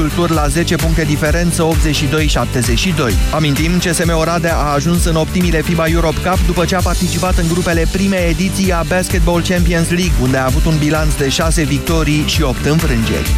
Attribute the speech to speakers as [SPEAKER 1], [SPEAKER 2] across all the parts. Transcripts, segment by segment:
[SPEAKER 1] Băicușul Tur la 10 puncte diferență 82-72. Amintim, CSM Oradea a ajuns în optimile FIBA Europe Cup după ce a participat în grupele prime ediții a Basketball Champions League, unde a avut un bilanț de 6 victorii și 8 înfrângeri.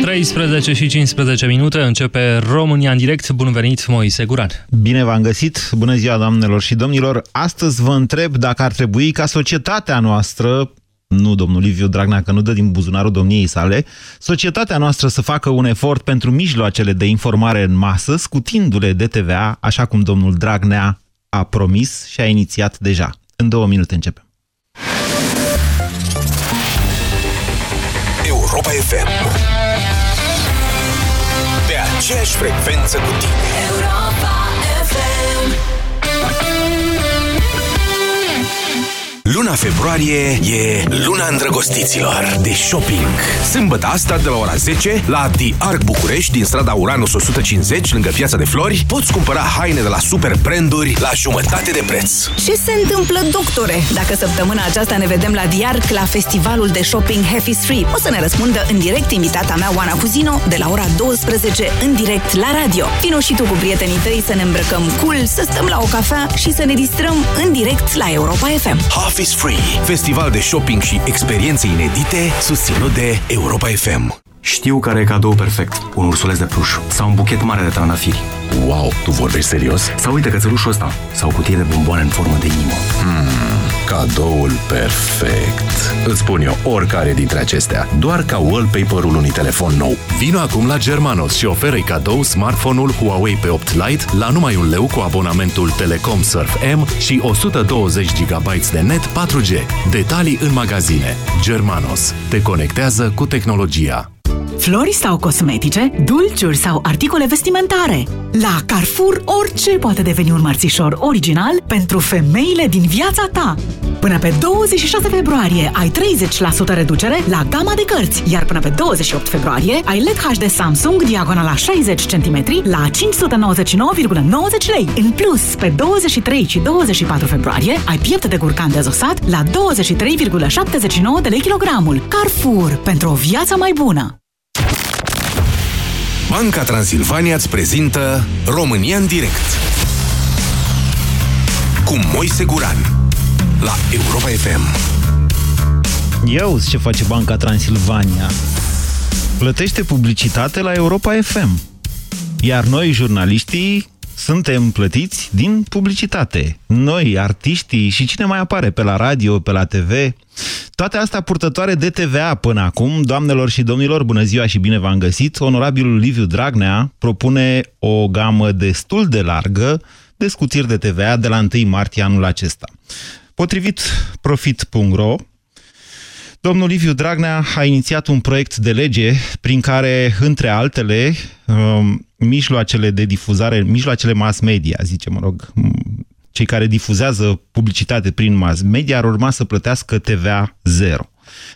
[SPEAKER 2] 13 și 15 minute începe România în direct. Bun venit, Moise Guran.
[SPEAKER 3] Bine v-am găsit. Bună ziua, doamnelor și domnilor. Astăzi vă întreb dacă ar trebui ca societatea noastră nu domnul Liviu Dragnea, că nu dă din buzunarul domniei sale, societatea noastră să facă un efort pentru mijloacele de informare în masă, scutindu-le de TVA, așa cum domnul Dragnea a promis și a inițiat deja. În două minute începem.
[SPEAKER 4] Europa FM Pe aceeași frecvență cu tine Europa Luna februarie e luna îndrăgostiților de shopping. Sâmbătă asta de la ora 10 la The Arc București din strada Uranus 150 lângă Piața de Flori poți cumpăra haine de la super branduri la jumătate de preț.
[SPEAKER 5] Ce se întâmplă, doctore? Dacă săptămâna aceasta ne vedem la The Arc la festivalul de shopping Happy Street, o să ne răspundă în direct invitata mea Oana Cuzino de la ora 12 în direct la radio. Vino și tu cu prietenii tăi să ne îmbrăcăm cool, să stăm la o cafea și să ne distrăm în direct la Europa FM.
[SPEAKER 4] Half is Free, festival de shopping și experiențe inedite susținut de Europa FM.
[SPEAKER 6] Știu care e cadou perfect. Un ursuleț de pluș sau un buchet mare de trandafiri.
[SPEAKER 4] Wow, tu vorbești serios?
[SPEAKER 6] Sau uite cățelușul ăsta sau o cutie de bomboane în formă de inimă.
[SPEAKER 4] Hmm, cadoul perfect. Îți spun eu oricare dintre acestea, doar ca wallpaper-ul unui telefon nou. Vino acum la Germanos și oferă cadou smartphone-ul Huawei P8 Lite la numai un leu cu abonamentul Telecom Surf M și 120 GB de net 4G. Detalii în magazine. Germanos. Te conectează cu tehnologia.
[SPEAKER 7] Flori sau cosmetice, dulciuri sau articole vestimentare. La Carrefour orice poate deveni un mărțișor original pentru femeile din viața ta. Până pe 26 februarie ai 30% reducere la gama de cărți, iar până pe 28 februarie ai LED HD Samsung diagonala 60 cm la 599,90 lei. În plus, pe 23 și 24 februarie ai piept de curcan dezosat la 23,79 de lei kilogramul. Carrefour, pentru o viață mai bună!
[SPEAKER 4] Banca Transilvania îți prezintă România în direct cu Moise Guran la Europa FM.
[SPEAKER 3] Eu ce face Banca Transilvania. Plătește publicitate la Europa FM. Iar noi, jurnaliștii, suntem plătiți din publicitate. Noi, artiștii și cine mai apare pe la radio, pe la TV. Toate astea purtătoare de TVA până acum, doamnelor și domnilor, bună ziua și bine v-am găsit. Onorabilul Liviu Dragnea propune o gamă destul de largă de scutiri de TVA de la 1 martie anul acesta. Potrivit profit.ro, Domnul Liviu Dragnea a inițiat un proiect de lege prin care, între altele, um, mijloacele de difuzare, mijloacele mass media, zice, mă rog, cei care difuzează publicitate prin mass media ar urma să plătească TVA zero.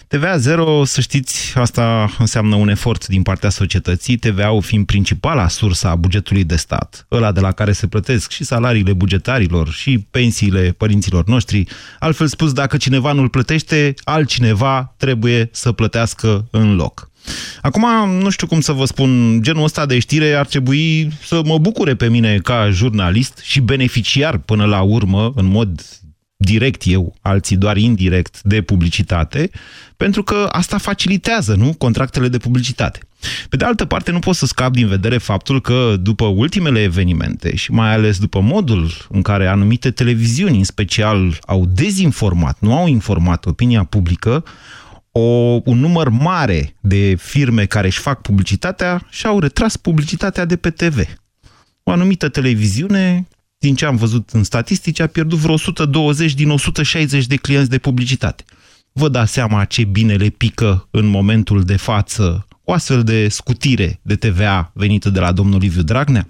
[SPEAKER 3] TVA zero, să știți, asta înseamnă un efort din partea societății, TVA-ul fiind principala sursă a bugetului de stat, ăla de la care se plătesc și salariile bugetarilor și pensiile părinților noștri. Altfel spus, dacă cineva nu-l plătește, altcineva trebuie să plătească în loc. Acum, nu știu cum să vă spun, genul ăsta de știre ar trebui să mă bucure pe mine ca jurnalist și beneficiar până la urmă, în mod direct eu, alții doar indirect, de publicitate, pentru că asta facilitează, nu, contractele de publicitate. Pe de altă parte, nu pot să scap din vedere faptul că după ultimele evenimente și mai ales după modul în care anumite televiziuni, în special, au dezinformat, nu au informat opinia publică, o, un număr mare de firme care își fac publicitatea și-au retras publicitatea de pe TV. O anumită televiziune din ce am văzut în statistici, a pierdut vreo 120 din 160 de clienți de publicitate. Vă dați seama ce bine le pică în momentul de față o astfel de scutire de TVA venită de la domnul Liviu Dragnea?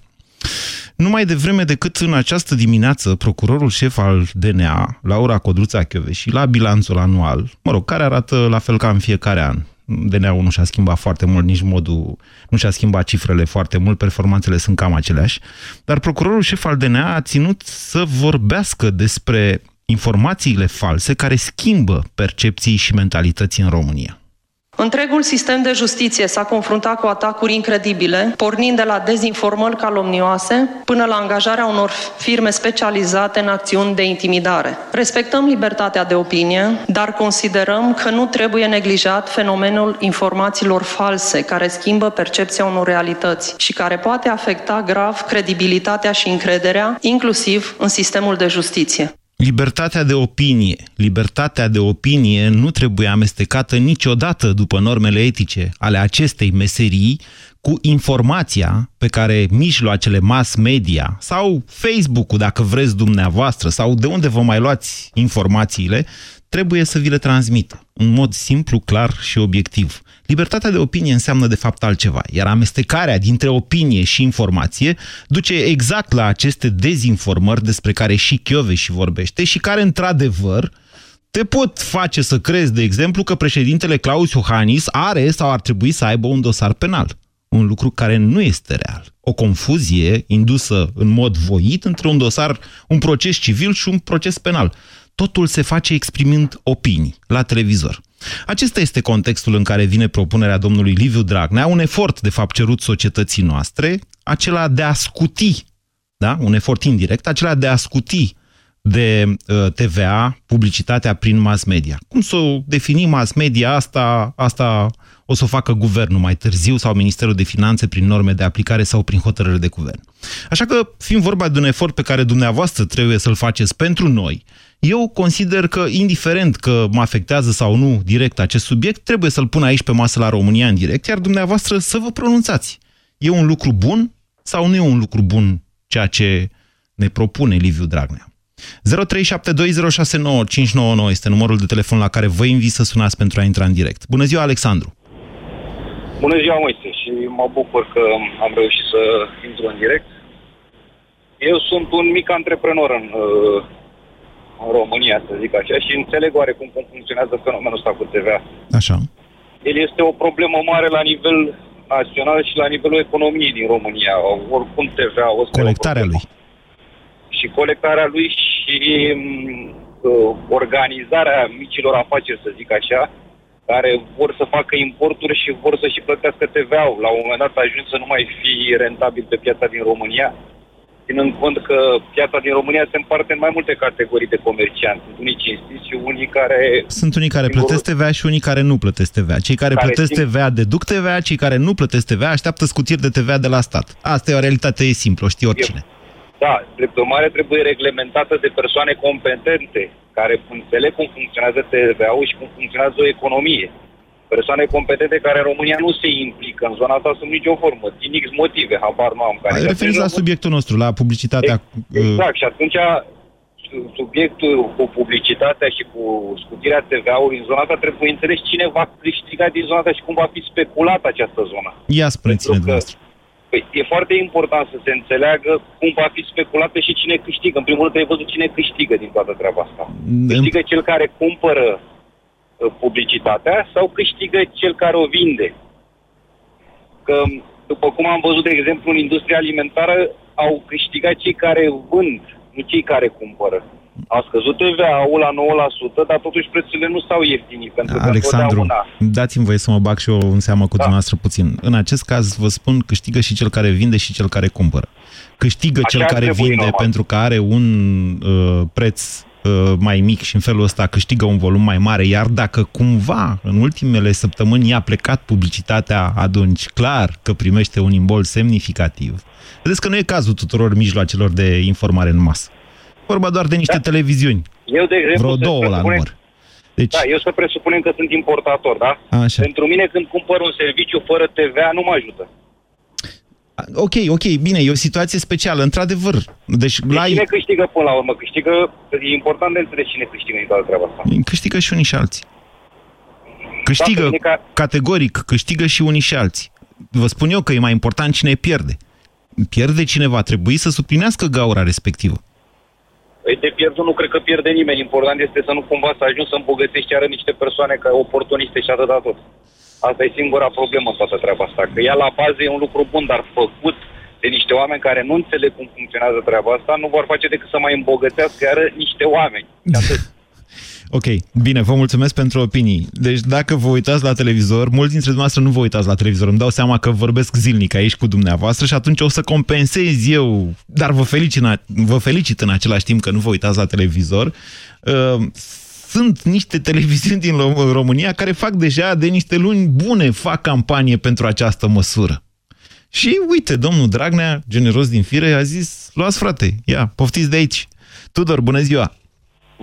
[SPEAKER 3] Numai de vreme decât în această dimineață, procurorul șef al DNA, Laura Codruța și la bilanțul anual, mă rog, care arată la fel ca în fiecare an, DNA-ul nu și-a schimbat foarte mult, nici modul, nu și-a schimbat cifrele foarte mult, performanțele sunt cam aceleași, dar procurorul șef al DNA a ținut să vorbească despre informațiile false care schimbă percepții și mentalități în România.
[SPEAKER 8] Întregul sistem de justiție s-a confruntat cu atacuri incredibile, pornind de la dezinformări calomnioase până la angajarea unor firme specializate în acțiuni de intimidare. Respectăm libertatea de opinie, dar considerăm că nu trebuie neglijat fenomenul informațiilor false care schimbă percepția unor realități și care poate afecta grav credibilitatea și încrederea, inclusiv în sistemul de justiție.
[SPEAKER 3] Libertatea de opinie. Libertatea de opinie nu trebuie amestecată niciodată după normele etice ale acestei meserii cu informația pe care mijloacele mass media sau Facebook-ul, dacă vreți dumneavoastră, sau de unde vă mai luați informațiile, trebuie să vi le transmită în mod simplu, clar și obiectiv. Libertatea de opinie înseamnă de fapt altceva, iar amestecarea dintre opinie și informație duce exact la aceste dezinformări despre care și și vorbește și care, într-adevăr, te pot face să crezi, de exemplu, că președintele Claus Iohannis are sau ar trebui să aibă un dosar penal. Un lucru care nu este real. O confuzie indusă în mod voit între un dosar, un proces civil și un proces penal. Totul se face exprimând opinii la televizor. Acesta este contextul în care vine propunerea domnului Liviu Dragnea, un efort, de fapt, cerut societății noastre, acela de a scuti, da? un efort indirect, acela de a scuti de uh, TVA publicitatea prin mass media. Cum să o definim mass media asta, asta o să o facă guvernul mai târziu sau Ministerul de Finanțe prin norme de aplicare sau prin hotărâri de guvern. Așa că, fiind vorba de un efort pe care dumneavoastră trebuie să-l faceți pentru noi, eu consider că, indiferent că mă afectează sau nu direct acest subiect, trebuie să-l pun aici pe masă la România în direct, iar dumneavoastră să vă pronunțați. E un lucru bun sau nu e un lucru bun ceea ce ne propune Liviu Dragnea? 0372069599 este numărul de telefon la care vă invit să sunați pentru a intra în direct. Bună ziua, Alexandru!
[SPEAKER 9] Bună ziua, Moise, și mă bucur că am reușit să intru în direct. Eu sunt un mic antreprenor în, uh, în România, să zic așa, și înțeleg oarecum cum funcționează fenomenul ăsta cu TVA.
[SPEAKER 3] Așa.
[SPEAKER 9] El este o problemă mare la nivel național și la nivelul economiei din România. Oricum TVA o
[SPEAKER 3] Colectarea lui.
[SPEAKER 9] Și colectarea lui și uh, organizarea micilor afaceri, să zic așa, care vor să facă importuri și vor să și plătească TVA-ul. La un moment dat ajung să nu mai fi rentabil pe piața din România, ținând cont că piața din România se împarte în mai multe categorii de comercianți. Sunt unii cinstiți și unii care...
[SPEAKER 3] Sunt unii care plătesc TVA și unii care nu plătesc TVA. Cei care, care plătesc simt... TVA deduc TVA, cei care nu plătesc TVA așteaptă scutiri de TVA de la stat. Asta e o realitate simplă, o știe oricine.
[SPEAKER 9] E... Da, drept urmare trebuie reglementată de persoane competente care înțeleg cum funcționează TVA-ul și cum funcționează o economie. Persoane competente care în România nu se implică în zona asta sub nicio formă, din X motive, habar nu am. Care
[SPEAKER 3] Referiți la subiectul nostru, la publicitatea...
[SPEAKER 9] Exact, și atunci subiectul cu publicitatea și cu scutirea TVA-ului în zona asta trebuie înțeles cine va câștiga din zona asta și cum va fi speculat această zonă.
[SPEAKER 3] Ia spuneți-ne dumneavoastră.
[SPEAKER 9] Păi, e foarte important să se înțeleagă cum va fi speculată și cine câștigă. În primul rând trebuie văzut cine câștigă din toată treaba asta. Câștigă cel care cumpără uh, publicitatea sau câștigă cel care o vinde. Că, după cum am văzut, de exemplu, în industria alimentară, au câștigat cei care vând, nu cei care cumpără. A scăzut TVA-ul la 9%, dar totuși prețurile nu s-au ieftinit. Pentru
[SPEAKER 3] Alexandru, dați-mi voie să mă bag și eu în seamă cu da. dumneavoastră puțin. În acest caz, vă spun, câștigă și cel care vinde și cel care cumpără. Câștigă Așa cel care vinde normal. pentru că are un uh, preț uh, mai mic și în felul ăsta câștigă un volum mai mare, iar dacă cumva în ultimele săptămâni i-a plecat publicitatea, atunci clar că primește un imbol semnificativ. Vedeți că nu e cazul tuturor mijloacelor de informare în masă vorba doar de niște da. televiziuni.
[SPEAKER 9] Eu, de exemplu,
[SPEAKER 3] Vreo două la număr.
[SPEAKER 9] Deci... Da, eu să presupunem că sunt importator, da?
[SPEAKER 3] Așa.
[SPEAKER 9] Pentru mine, când cumpăr un serviciu fără TVA, nu mă ajută.
[SPEAKER 3] Ok, ok, bine, e o situație specială, într-adevăr. Deci,
[SPEAKER 9] deci la... cine câștigă până la urmă? Câștigă, e important de înțeles cine câștigă din toată treaba asta.
[SPEAKER 3] Câștigă și unii și alții. Câștigă, da, ca... categoric, câștigă și unii și alții. Vă spun eu că e mai important cine pierde. Pierde cineva, trebuie să suplinească gaura respectivă.
[SPEAKER 9] Păi de pierdut nu cred că pierde nimeni. Important este să nu cumva să ajungi să îmbogățești iară niște persoane ca oportuniste și atâta tot. Asta e singura problemă în toată treaba asta. Că ea la bază e un lucru bun, dar făcut de niște oameni care nu înțeleg cum funcționează treaba asta, nu vor face decât să mai îmbogățească iară niște oameni.
[SPEAKER 3] Ok, bine, vă mulțumesc pentru opinii. Deci dacă vă uitați la televizor, mulți dintre dumneavoastră nu vă uitați la televizor, îmi dau seama că vorbesc zilnic aici cu dumneavoastră și atunci o să compensez eu, dar vă felicit, vă felicit în același timp că nu vă uitați la televizor. Uh, sunt niște televiziuni din România care fac deja de niște luni bune, fac campanie pentru această măsură. Și uite, domnul Dragnea, generos din fire, a zis, luați frate, ia, poftiți de aici. Tudor, bună ziua!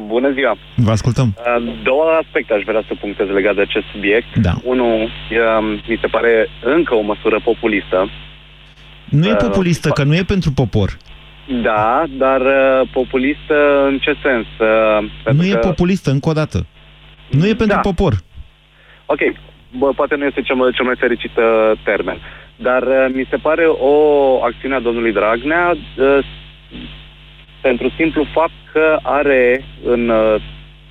[SPEAKER 9] Bună ziua!
[SPEAKER 3] Vă ascultăm!
[SPEAKER 9] Uh, două aspecte aș vrea să punctez legat de acest subiect.
[SPEAKER 3] Da.
[SPEAKER 9] Unul, um, mi se pare încă o măsură populistă.
[SPEAKER 3] Nu e uh, populistă, că nu e pentru popor.
[SPEAKER 9] Da, dar uh, populistă în ce sens?
[SPEAKER 3] Nu că... e populistă, încă o dată. Nu e pentru da. popor.
[SPEAKER 9] Ok, Bă, poate nu este cel mai, cel mai fericit termen. Dar mi se pare o acțiune a domnului Dragnea pentru simplu fapt că are în uh,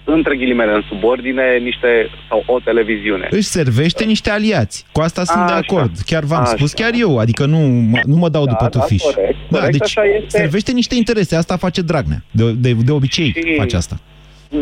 [SPEAKER 9] între ghilimele, în subordine, niște, sau o televiziune.
[SPEAKER 3] Își servește niște aliați. Cu asta sunt A, de acord. Așa. Chiar v-am spus, chiar eu. Adică nu, nu mă dau da, după da, tufiș. Corect, da, corect, deci este... servește niște interese. Asta face Dragnea. De, de, de obicei și... face asta.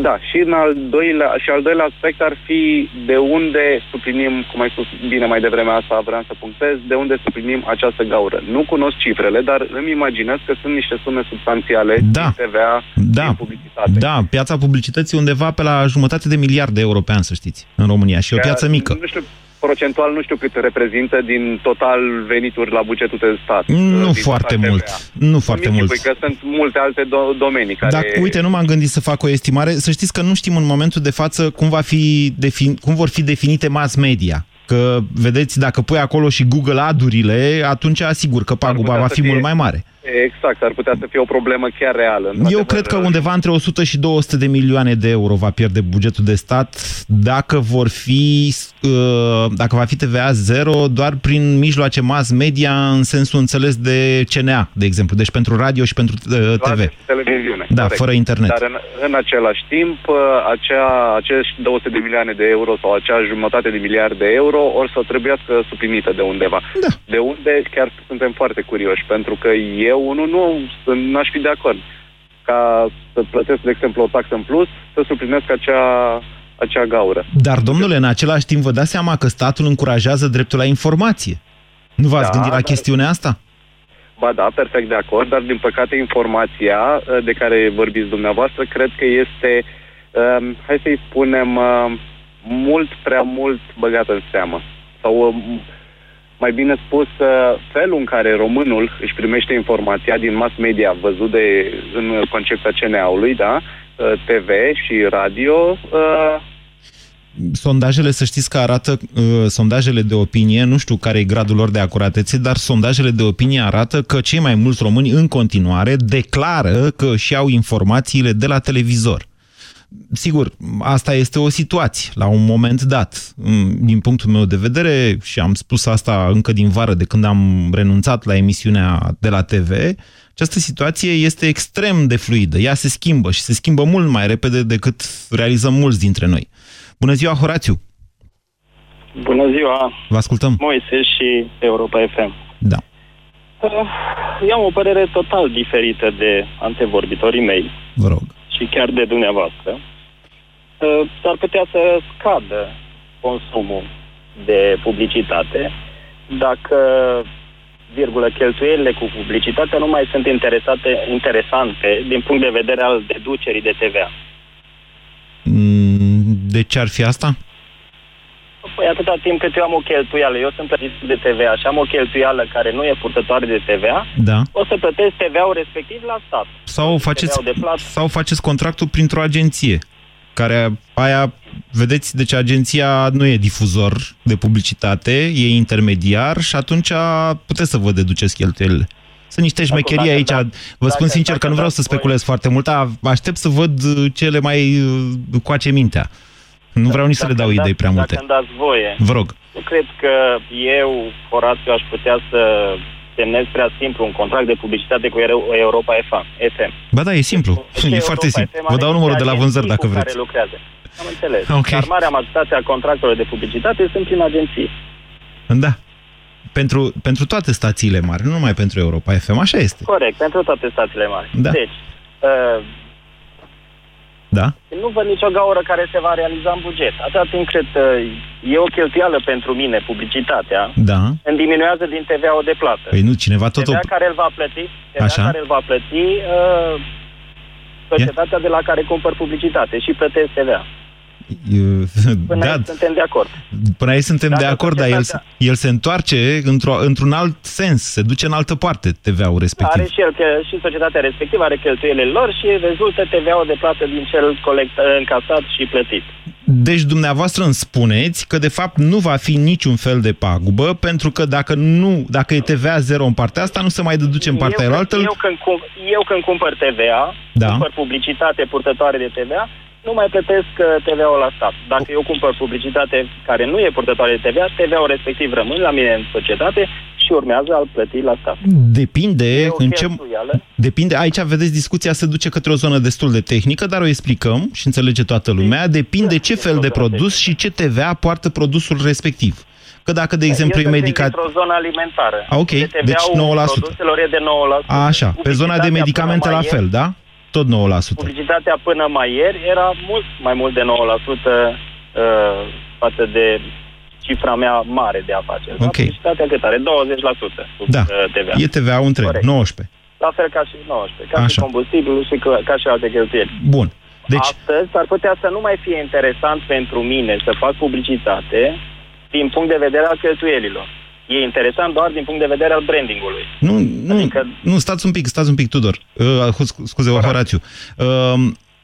[SPEAKER 9] Da, și, în al doilea, și al doilea aspect ar fi de unde suplinim, cum ai spus bine mai devreme asta, vreau să punctez, de unde suplinim această gaură. Nu cunosc cifrele, dar îmi imaginez că sunt niște sume substanțiale
[SPEAKER 3] da.
[SPEAKER 9] din TVA,
[SPEAKER 3] da.
[SPEAKER 9] din publicitate.
[SPEAKER 3] Da, piața publicității undeva pe la jumătate de miliard de euro pe an, să știți, în România. Și o piață mică.
[SPEAKER 9] Nu știu, procentual nu știu cât reprezintă din total venituri la bugetul de stat.
[SPEAKER 3] Nu foarte mult. Nu foarte mult.
[SPEAKER 9] că sunt multe alte do domenii care...
[SPEAKER 3] Dacă, uite, nu m-am gândit să fac o estimare. Să știți că nu știm în momentul de față cum, va fi cum vor fi definite mass media. Că, vedeți, dacă pui acolo și Google adurile, atunci asigur că paguba va fi fie... mult mai mare.
[SPEAKER 9] Exact, ar putea să fie o problemă chiar reală.
[SPEAKER 3] Eu cred că undeva între 100 și 200 de milioane de euro va pierde bugetul de stat dacă vor fi, uh, dacă va fi TVA zero doar prin mijloace mass media în sensul înțeles de CNA, de exemplu, deci pentru radio și pentru uh, TV.
[SPEAKER 9] televiziune.
[SPEAKER 3] Da, corect. fără internet.
[SPEAKER 9] Dar în, în același timp, uh, acea, acești 200 de milioane de euro sau acea jumătate de miliard de euro or să trebuiască suplinită de undeva.
[SPEAKER 3] Da.
[SPEAKER 9] De unde chiar suntem foarte curioși, pentru că eu eu unul nu, nu aș fi de acord ca să plătesc, de exemplu, o taxă în plus, să suplinesc acea, acea gaură.
[SPEAKER 3] Dar, domnule, în același timp vă dați seama că statul încurajează dreptul la informație. Nu v-ați da, gândit la dar... chestiunea asta?
[SPEAKER 9] Ba da, perfect de acord, dar din păcate informația uh, de care vorbiți dumneavoastră cred că este, um, hai să-i spunem, uh, mult prea mult băgată în seamă. Sau uh, mai bine spus, uh, felul în care românul își primește informația din mass media văzut de, în concepția CNA-ului, da, uh, TV și radio, uh,
[SPEAKER 3] sondajele, să știți că arată, uh, sondajele de opinie, nu știu care e gradul lor de acuratețe, dar sondajele de opinie arată că cei mai mulți români în continuare declară că și au informațiile de la televizor. Sigur, asta este o situație la un moment dat. Mm, din punctul meu de vedere, și am spus asta încă din vară de când am renunțat la emisiunea de la TV, această situație este extrem de fluidă. Ea se schimbă și se schimbă mult mai repede decât realizăm mulți dintre noi. Bună ziua, Horațiu!
[SPEAKER 10] Bună ziua!
[SPEAKER 3] Vă ascultăm!
[SPEAKER 10] Moise și Europa FM.
[SPEAKER 3] Da.
[SPEAKER 10] Uh, eu am o părere total diferită de antevorbitorii mei.
[SPEAKER 3] Vă rog
[SPEAKER 10] și chiar de dumneavoastră, uh, s-ar putea să scadă consumul de publicitate dacă virgulă, cheltuielile cu publicitatea nu mai sunt interesate, interesante din punct de vedere al deducerii de TVA.
[SPEAKER 3] Mm, de ce ar fi asta?
[SPEAKER 10] Păi atâta timp cât eu am o cheltuială, eu sunt plătit de TVA și am o cheltuială care nu e purtătoare de TVA,
[SPEAKER 3] da.
[SPEAKER 10] o să plătesc TVA-ul respectiv la stat.
[SPEAKER 3] Sau faceți, de sau faceți contractul printr-o agenție, care aia, vedeți, deci agenția nu e difuzor de publicitate, e intermediar și atunci puteți să vă deduceți cheltuielile. Sunt niște șmecherii aici. Da, vă spun sincer că nu vreau să speculez foarte mult, aștept să văd cele mai uh, coace mintea. Nu vreau nici să le dau idei prea multe.
[SPEAKER 10] Dacă îmi dați voie.
[SPEAKER 3] Vă rog.
[SPEAKER 10] Nu cred că eu, Horațiu, aș putea să semnez prea simplu un contract de publicitate cu Europa FM.
[SPEAKER 3] Ba da, e simplu. E Europa foarte simplu. Vă dau numărul de la vânzări dacă vreți.
[SPEAKER 10] Care lucrează. Am înțeles. Okay. Dar marea majoritate a contractelor de publicitate sunt prin agenții.
[SPEAKER 3] Da. Pentru, pentru toate stațiile mari, nu numai pentru Europa FM, așa este.
[SPEAKER 10] Corect, pentru toate stațiile mari.
[SPEAKER 3] Da.
[SPEAKER 10] Deci, uh,
[SPEAKER 3] Da?
[SPEAKER 10] Nu văd nicio gaură care se va realiza în buget. Atâta timp cât uh, e o cheltuială pentru mine, publicitatea,
[SPEAKER 3] Da.
[SPEAKER 10] îmi diminuează din TVA-ul de plată.
[SPEAKER 3] Păi nu, cineva tot...
[SPEAKER 10] TVA care îl va plăti, TVA
[SPEAKER 3] Așa.
[SPEAKER 10] care îl va plăti uh, societatea de la care cumpăr publicitate și plătesc TVA.
[SPEAKER 3] Eu-
[SPEAKER 10] Până
[SPEAKER 3] da,
[SPEAKER 10] aici suntem de acord.
[SPEAKER 3] până aici suntem
[SPEAKER 10] Dacă
[SPEAKER 3] de acord, dar el,
[SPEAKER 10] societatea-
[SPEAKER 3] el se întoarce într-o, într-un alt sens, se duce în altă parte TVA-ul respectiv.
[SPEAKER 10] Are și el, că și societatea respectivă are cheltuielile lor și rezultă TVA-ul de plată din cel colect, încasat și plătit.
[SPEAKER 3] Deci dumneavoastră îmi spuneți că de fapt nu va fi niciun fel de pagubă, pentru că dacă nu, dacă e TVA zero în partea asta, nu se mai deduce în partea
[SPEAKER 10] eu,
[SPEAKER 3] elaltă.
[SPEAKER 10] când, eu, când, cum, eu când cumpăr TVA,
[SPEAKER 3] Da.
[SPEAKER 10] cumpăr publicitate purtătoare de TVA, nu mai plătesc uh, TVA-ul la stat. Dacă eu cumpăr publicitate care nu e purtătoare de TVA, TVA-ul respectiv rămâne la mine în societate și urmează a-l plăti la stat.
[SPEAKER 3] Depinde
[SPEAKER 10] E o
[SPEAKER 3] în ce...
[SPEAKER 10] cheltuială.
[SPEAKER 3] Depinde, aici vedeți, discuția se duce către o zonă destul de tehnică, dar o explicăm și înțelege toată lumea. Depinde ce fel de produs și ce TVA poartă produsul respectiv. Că dacă, de exemplu,
[SPEAKER 10] eu
[SPEAKER 3] e
[SPEAKER 10] sunt
[SPEAKER 3] medicat...
[SPEAKER 10] într-o zonă alimentară.
[SPEAKER 3] A, ok,
[SPEAKER 10] De TVA-ul
[SPEAKER 3] deci 9%.
[SPEAKER 10] produselor e de 9%.
[SPEAKER 3] A, așa, pe zona de
[SPEAKER 10] Publicitatea
[SPEAKER 3] medicamente
[SPEAKER 10] până
[SPEAKER 3] la
[SPEAKER 10] mai
[SPEAKER 3] fel,
[SPEAKER 10] ieri-
[SPEAKER 3] da? Tot 9%.
[SPEAKER 10] Publicitatea până mai ieri era mult mai mult de 9% uh, față de cifra mea mare de afaceri.
[SPEAKER 3] Ok.
[SPEAKER 10] Publicitatea cât are? 20% sub
[SPEAKER 3] Da,
[SPEAKER 10] uh, TVA.
[SPEAKER 3] e TVA-ul întreg,
[SPEAKER 10] Corect.
[SPEAKER 3] 19.
[SPEAKER 10] La fel ca și 19, ca și
[SPEAKER 3] Așa.
[SPEAKER 10] combustibilul și ca, ca și alte cheltuieli.
[SPEAKER 3] Bun. Deci,
[SPEAKER 10] Astăzi ar putea să nu mai fie interesant pentru mine să fac publicitate din punct de vedere al cheltuielilor. E interesant doar din punct de vedere al brandingului.
[SPEAKER 3] Nu, nu,
[SPEAKER 10] Adică-
[SPEAKER 3] nu, stați un pic, stați un pic, Tudor. Uh, scu- scuze, Horațiu. Uh,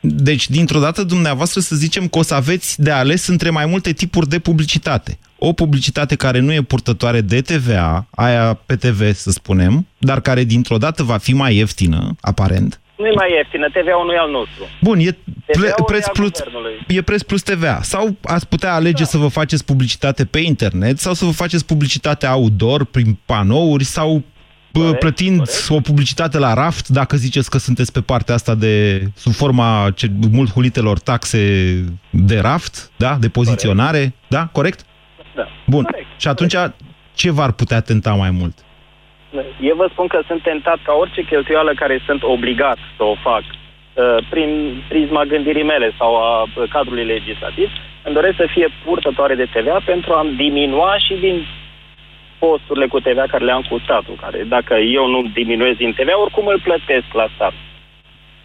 [SPEAKER 3] deci, dintr-o dată, dumneavoastră, să zicem că o să aveți de ales între mai multe tipuri de publicitate. O publicitate care nu e purtătoare de TVA, aia pe TV, să spunem, dar care dintr-o dată va fi mai ieftină, aparent.
[SPEAKER 10] Nu e mai ieftină, TVA-ul nu e al nostru.
[SPEAKER 3] Bun, e ple-
[SPEAKER 10] TVA-ul
[SPEAKER 3] preț
[SPEAKER 10] e al
[SPEAKER 3] plus,
[SPEAKER 10] guvernului.
[SPEAKER 3] e preț plus TVA. Sau ați putea alege să vă faceți publicitate pe internet sau să vă faceți publicitate outdoor prin panouri sau corect, plătind corect. o publicitate la raft, dacă ziceți că sunteți pe partea asta de, sub forma ce, mult hulitelor taxe de raft, da? de poziționare, corect. da? Corect?
[SPEAKER 10] Da.
[SPEAKER 3] Bun.
[SPEAKER 10] Corect.
[SPEAKER 3] Și atunci ce v-ar putea tenta mai mult?
[SPEAKER 10] Eu vă spun că sunt tentat ca orice cheltuială care sunt obligat să o fac uh, prin prisma gândirii mele sau a uh, cadrului legislativ, îmi doresc să fie purtătoare de TVA pentru a diminua și din posturile cu TVA care le am cu statul, care dacă eu nu diminuez din TVA, oricum îl plătesc la stat.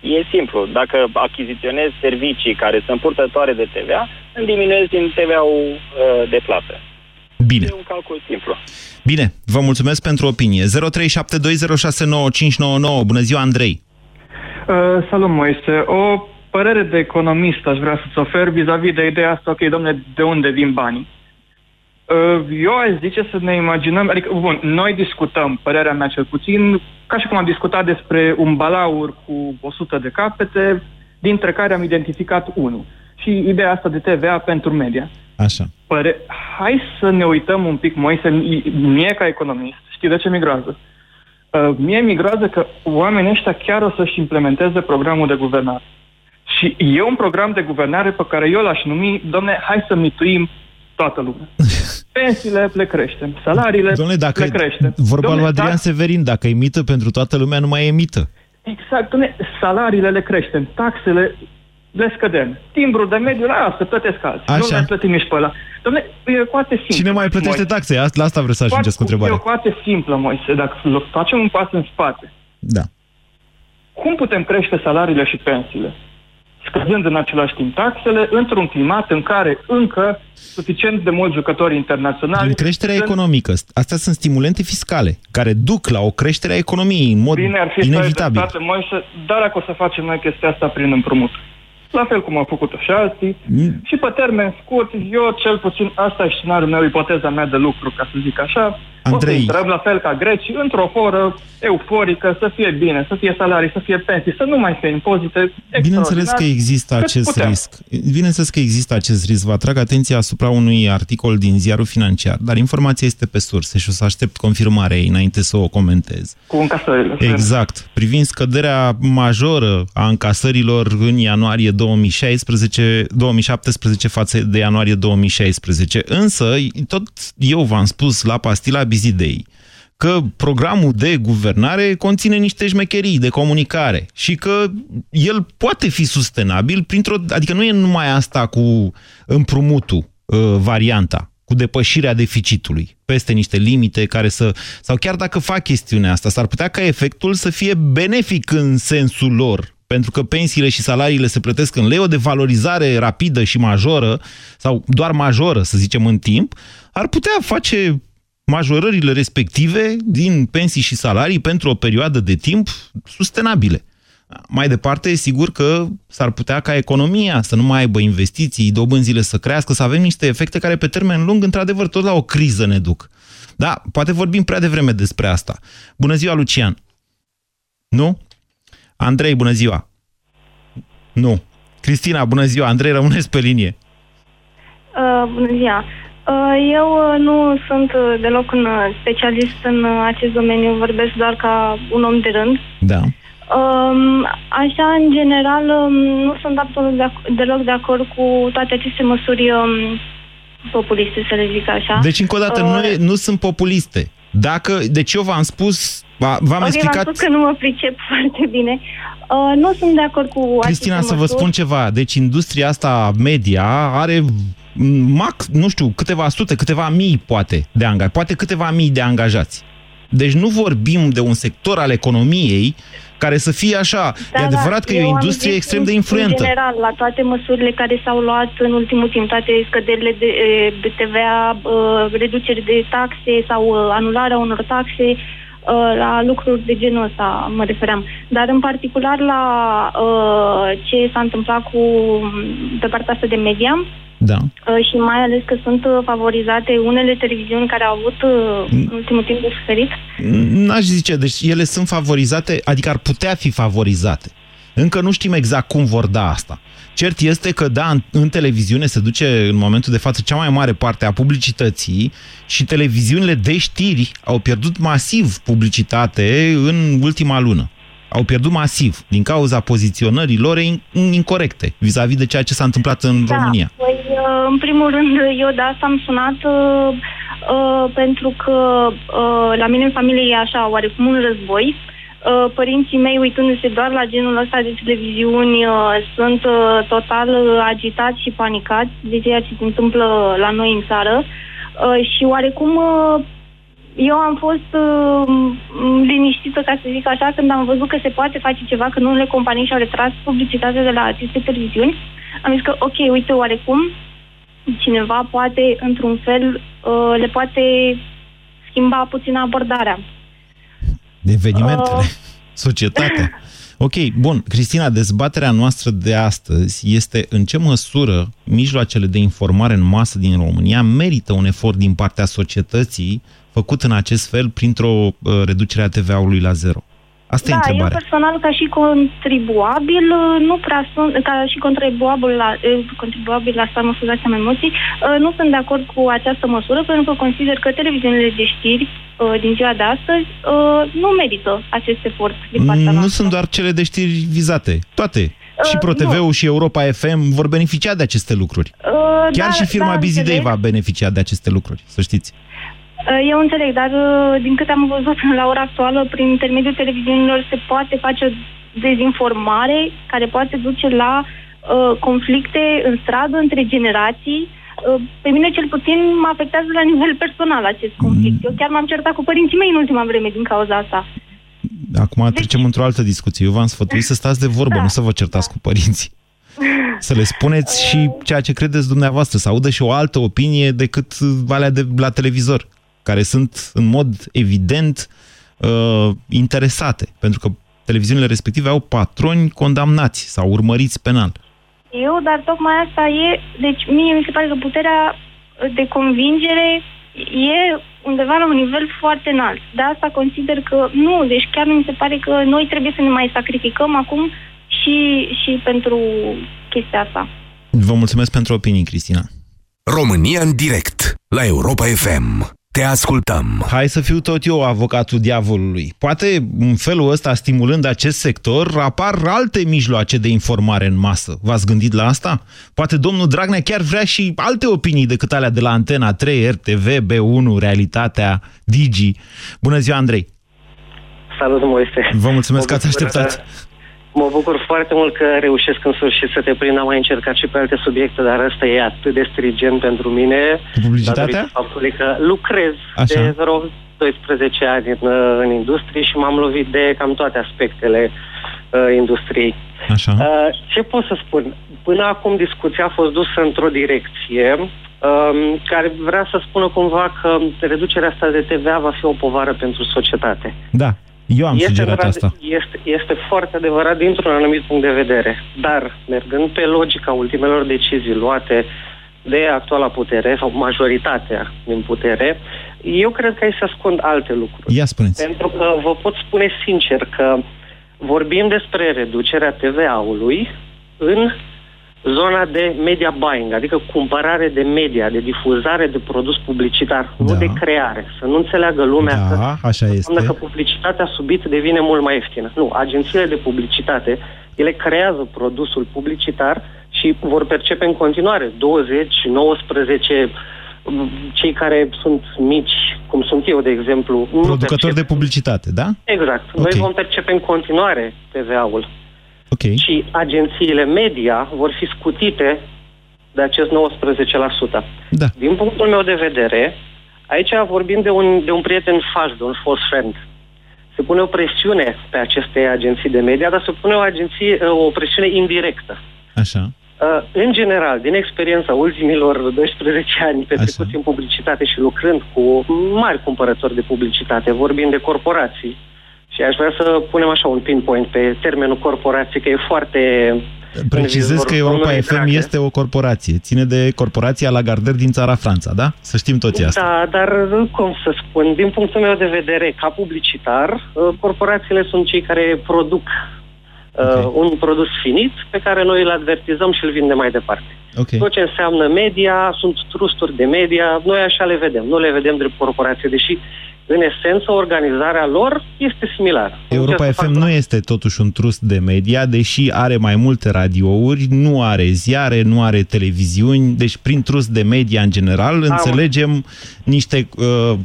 [SPEAKER 10] E simplu. Dacă achiziționez servicii care sunt purtătoare de TVA, îmi diminuez din TVA-ul uh, de plată.
[SPEAKER 3] Bine.
[SPEAKER 10] E un calcul simplu.
[SPEAKER 3] Bine, vă mulțumesc pentru opinie. 0372069599. Bună ziua, Andrei.
[SPEAKER 11] Uh, salut, Moise. O părere de economist aș vrea să-ți ofer vis-a-vis de ideea asta, ok, domne, de unde vin banii? Uh, eu aș zice să ne imaginăm, adică, bun, noi discutăm, părerea mea cel puțin, ca și cum am discutat despre un balaur cu 100 de capete, dintre care am identificat unul. Și ideea asta de TVA pentru media.
[SPEAKER 3] Așa.
[SPEAKER 11] Păre... Hai să ne uităm un pic, Moise, mie ca economist, știi de ce mi groază? Uh, mie mi groază că oamenii ăștia chiar o să-și implementeze programul de guvernare. Și e un program de guvernare pe care eu l-aș numi, domne, hai să mituim toată lumea. Pensiile le creștem, salariile
[SPEAKER 3] Domnule, dacă
[SPEAKER 11] le creștem.
[SPEAKER 3] vorba
[SPEAKER 11] Domne,
[SPEAKER 3] lui Adrian
[SPEAKER 11] da-
[SPEAKER 3] Severin, dacă e mită pentru toată lumea, nu mai e mită.
[SPEAKER 11] Exact, domne, salariile le creștem, taxele le scădem. Timbrul de mediu, la să plătesc alții. Nu
[SPEAKER 3] Așa.
[SPEAKER 11] le plătim nici pe ăla. Domne, e foarte simplu.
[SPEAKER 3] Cine mai plătește
[SPEAKER 11] Moise.
[SPEAKER 3] taxe? Asta- La asta vreau să ajungeți cu
[SPEAKER 11] E o
[SPEAKER 3] întrebarea.
[SPEAKER 11] foarte simplă, Moise. Dacă l- facem un pas în spate,
[SPEAKER 3] Da.
[SPEAKER 11] cum putem crește salariile și pensiile? Scăzând în același timp taxele, într-un climat în care încă suficient de mulți jucători internaționali...
[SPEAKER 3] Prin creșterea
[SPEAKER 11] sunt-
[SPEAKER 3] economică. Astea sunt stimulente fiscale, care duc la o creștere a economiei în mod
[SPEAKER 11] Bine ar fi să ai
[SPEAKER 3] inevitabil.
[SPEAKER 11] dreptate, Moise, dar dacă o să facem noi chestia asta prin împrumut. La fel cum au făcut-o și alții.
[SPEAKER 3] Mm.
[SPEAKER 11] Și pe termen scurt, eu cel puțin, asta e scenariul meu, ipoteza mea de lucru, ca să zic așa.
[SPEAKER 3] Andrei.
[SPEAKER 11] O să intrăm la fel ca grecii, într-o foră euforică, să fie bine, să fie salarii, să fie pensii, să nu mai fie impozite
[SPEAKER 3] Bineînțeles că există
[SPEAKER 11] cât
[SPEAKER 3] acest
[SPEAKER 11] putem.
[SPEAKER 3] risc. Bineînțeles că există acest risc. Vă atrag atenția asupra unui articol din ziarul financiar, dar informația este pe surse și o să aștept confirmarea ei înainte să o comentez.
[SPEAKER 11] Cu încasările.
[SPEAKER 3] Exact. Privind scăderea majoră a încasărilor în ianuarie 2016, 2017 față de ianuarie 2016. Însă, tot eu v-am spus la pastila Bizidei. Că programul de guvernare conține niște șmecherii de comunicare și că el poate fi sustenabil printr-o... Adică nu e numai asta cu împrumutul, uh, varianta, cu depășirea deficitului peste niște limite care să... Sau chiar dacă fac chestiunea asta, s-ar putea ca efectul să fie benefic în sensul lor, pentru că pensiile și salariile se plătesc în lei, o devalorizare rapidă și majoră, sau doar majoră, să zicem, în timp, ar putea face majorările respective din pensii și salarii pentru o perioadă de timp sustenabile. Mai departe, sigur că s-ar putea ca economia să nu mai aibă investiții, dobânzile să crească, să avem niște efecte care pe termen lung, într-adevăr, tot la o criză ne duc. Da, poate vorbim prea devreme despre asta. Bună ziua, Lucian! Nu? Andrei, bună ziua! Nu. Cristina, bună ziua! Andrei, rămâneți pe linie.
[SPEAKER 12] Uh, bună ziua! Uh, eu uh, nu sunt uh, deloc un specialist în acest domeniu, vorbesc doar ca un om de rând.
[SPEAKER 3] Da.
[SPEAKER 12] Um, așa, în general, um, nu sunt absolut de deloc de acord cu toate aceste măsuri um, populiste, să le zic așa.
[SPEAKER 3] Deci, încă o dată, uh, nu, nu sunt populiste. Dacă, deci eu v-am spus, v-am okay, explicat...
[SPEAKER 12] v-am spus că nu mă pricep foarte bine. Uh, nu sunt de acord cu
[SPEAKER 3] Cristina,
[SPEAKER 12] să
[SPEAKER 3] vă spun ceva. Deci industria asta media are max, nu știu, câteva sute, câteva mii poate de angajați, poate câteva mii de angajați. Deci nu vorbim de un sector al economiei care să fie așa. Da, e adevărat da, că e o industrie extrem de influentă.
[SPEAKER 12] În general, la toate măsurile care s-au luat în ultimul timp, toate scăderile de, de TVA, reduceri de taxe sau anularea unor taxe, la lucruri de genul ăsta mă refeream. Dar în particular la uh, ce s-a întâmplat cu pe partea asta de media,
[SPEAKER 3] da.
[SPEAKER 12] Uh, și mai ales că sunt uh, favorizate unele televiziuni care au avut uh, în ultimul timp de suferit?
[SPEAKER 3] N-aș zice, deci ele sunt favorizate, adică ar putea fi favorizate. Încă nu știm exact cum vor da asta. Cert este că, da, în, în televiziune se duce în momentul de față cea mai mare parte a publicității și televiziunile de știri au pierdut masiv publicitate în ultima lună au pierdut masiv din cauza poziționării lor incorrecte vis-a-vis -vis de ceea ce s-a întâmplat în
[SPEAKER 12] da,
[SPEAKER 3] România.
[SPEAKER 12] Păi, uh, în primul rând, eu de asta am sunat uh, uh, pentru că uh, la mine în familie e așa, oarecum un război. Uh, părinții mei, uitându-se doar la genul ăsta de televiziuni, uh, sunt uh, total agitați și panicați de ceea ce se întâmplă la noi în țară. Uh, și oarecum uh, eu am fost uh, liniștită, ca să zic așa, când am văzut că se poate face ceva, că unele companii și-au retras publicitatea de la aceste televiziuni. Am zis că, ok, uite, oarecum, cineva poate, într-un fel, uh, le poate schimba puțin abordarea.
[SPEAKER 3] Evenimentele, uh... societatea. Ok, bun. Cristina, dezbaterea noastră de astăzi este în ce măsură mijloacele de informare în masă din România merită un efort din partea societății făcut în acest fel printr-o uh, reducere a TVA-ului la zero? Asta
[SPEAKER 12] da,
[SPEAKER 3] e întrebarea.
[SPEAKER 12] eu personal, ca și contribuabil, uh, nu prea sunt, ca și contribuabil la, uh, contribuabil la mă scuzați am emoții, nu sunt de acord cu această măsură, pentru că consider că televiziunile de știri din ziua de astăzi nu merită acest efort din partea
[SPEAKER 3] Nu noastră. sunt doar cele de știri vizate, toate. Și ProTV-ul și Europa FM vor beneficia de aceste lucruri. Uh, Chiar da, și firma da, Busy Day va beneficia de aceste lucruri, să știți.
[SPEAKER 12] Uh, eu înțeleg, dar uh, din câte am văzut la ora actuală, prin intermediul televiziunilor se poate face o dezinformare care poate duce la uh, conflicte în stradă între generații. Uh, pe mine cel puțin mă afectează la nivel personal acest conflict. Mm. Eu chiar m-am certat cu părinții mei în ultima vreme din cauza asta.
[SPEAKER 3] Acum deci... trecem într-o altă discuție. Eu v-am sfătuit să stați de vorbă, da. nu să vă certați da. cu părinții. Să le spuneți și ceea ce credeți dumneavoastră, să audă și o altă opinie decât valea de la televizor care sunt în mod evident uh, interesate, pentru că televiziunile respective au patroni condamnați sau urmăriți penal.
[SPEAKER 12] Eu, dar tocmai asta e, deci mie mi se pare că puterea de convingere e undeva la un nivel foarte înalt. De asta consider că nu, deci chiar mi se pare că noi trebuie să ne mai sacrificăm acum și, și pentru chestia asta.
[SPEAKER 3] Vă mulțumesc pentru opinii, Cristina.
[SPEAKER 13] România în direct, la Europa FM.
[SPEAKER 4] Te ascultăm.
[SPEAKER 3] Hai să fiu tot eu avocatul diavolului. Poate în felul ăsta, stimulând acest sector, apar alte mijloace de informare în masă. V-ați gândit la asta? Poate domnul Dragnea chiar vrea și alte opinii decât alea de la Antena 3, RTV, B1, Realitatea, Digi. Bună ziua, Andrei!
[SPEAKER 13] Salut, Moise!
[SPEAKER 3] Vă mulțumesc că ați așteptat!
[SPEAKER 13] Mă bucur foarte mult că reușesc în sfârșit să te prind. Am mai încercat și pe alte subiecte, dar ăsta e atât de strigent pentru mine.
[SPEAKER 3] Cu publicitatea?
[SPEAKER 13] faptului că lucrez
[SPEAKER 3] Așa.
[SPEAKER 13] de vreo 12 ani în, în industrie și m-am lovit de cam toate aspectele uh, industriei.
[SPEAKER 3] Așa.
[SPEAKER 13] Uh, ce pot să spun? Până acum discuția a fost dusă într-o direcție um, care vrea să spună cumva că reducerea asta de TVA va fi o povară pentru societate.
[SPEAKER 3] Da, eu am
[SPEAKER 13] este
[SPEAKER 3] sugerat
[SPEAKER 13] adevărat,
[SPEAKER 3] asta.
[SPEAKER 13] Este, este foarte adevărat dintr-un anumit punct de vedere. Dar, mergând pe logica ultimelor decizii luate de actuala putere sau majoritatea din putere, eu cred că aici se ascund alte lucruri.
[SPEAKER 3] Ia spuneți.
[SPEAKER 13] Pentru că vă pot spune sincer că vorbim despre reducerea TVA-ului în zona de media buying, adică cumpărare de media, de difuzare de produs publicitar, da. nu de creare. Să nu înțeleagă lumea că
[SPEAKER 3] Da, așa este.
[SPEAKER 13] înseamnă că publicitatea subit devine mult mai ieftină. Nu, agențiile de publicitate, ele creează produsul publicitar și vor percepe în continuare 20, 19, m, cei care sunt mici, cum sunt eu, de exemplu. nu
[SPEAKER 3] Producători
[SPEAKER 13] percep.
[SPEAKER 3] de publicitate, da?
[SPEAKER 13] Exact. Noi
[SPEAKER 3] Ok.
[SPEAKER 13] vom percepe în continuare TVA-ul.
[SPEAKER 3] Ok.
[SPEAKER 13] Și agențiile media vor fi scutite de acest 19%.
[SPEAKER 3] Da.
[SPEAKER 13] Din punctul meu de vedere, aici vorbim de un, de un prieten faș, de un false friend. Se pune o presiune pe aceste agenții de media, dar se pune o, agenție, o presiune indirectă.
[SPEAKER 3] Așa.
[SPEAKER 13] Uh, În general, din experiența ultimilor 12 ani petrecuți în publicitate și lucrând cu mari cumpărători de publicitate, vorbim de corporații, și aș vrea să punem așa un pinpoint pe termenul corporație, că e foarte...
[SPEAKER 3] Precizez
[SPEAKER 13] în
[SPEAKER 3] că
[SPEAKER 13] vizorul
[SPEAKER 3] Europa
[SPEAKER 13] domnului
[SPEAKER 3] FM
[SPEAKER 13] Dragnea.
[SPEAKER 3] este o corporație. Ține de corporația Lagardère din țara Franța, da? Să știm toți asta.
[SPEAKER 13] Da, dar cum să spun, din punctul meu de vedere, ca publicitar, uh, corporațiile sunt cei care produc uh, un produs finit pe care noi îl advertizăm și îl vindem mai departe.
[SPEAKER 3] Ok.
[SPEAKER 13] Tot ce înseamnă media, sunt trusturi de media, noi așa le vedem, nu le vedem drept corporație, deși în esență organizarea lor este similară.
[SPEAKER 3] Europa FM nu este totuși un trust de media, deși are mai multe radiouri, nu are ziare, nu are televiziuni, deci prin trust de media în general înțelegem niște uh,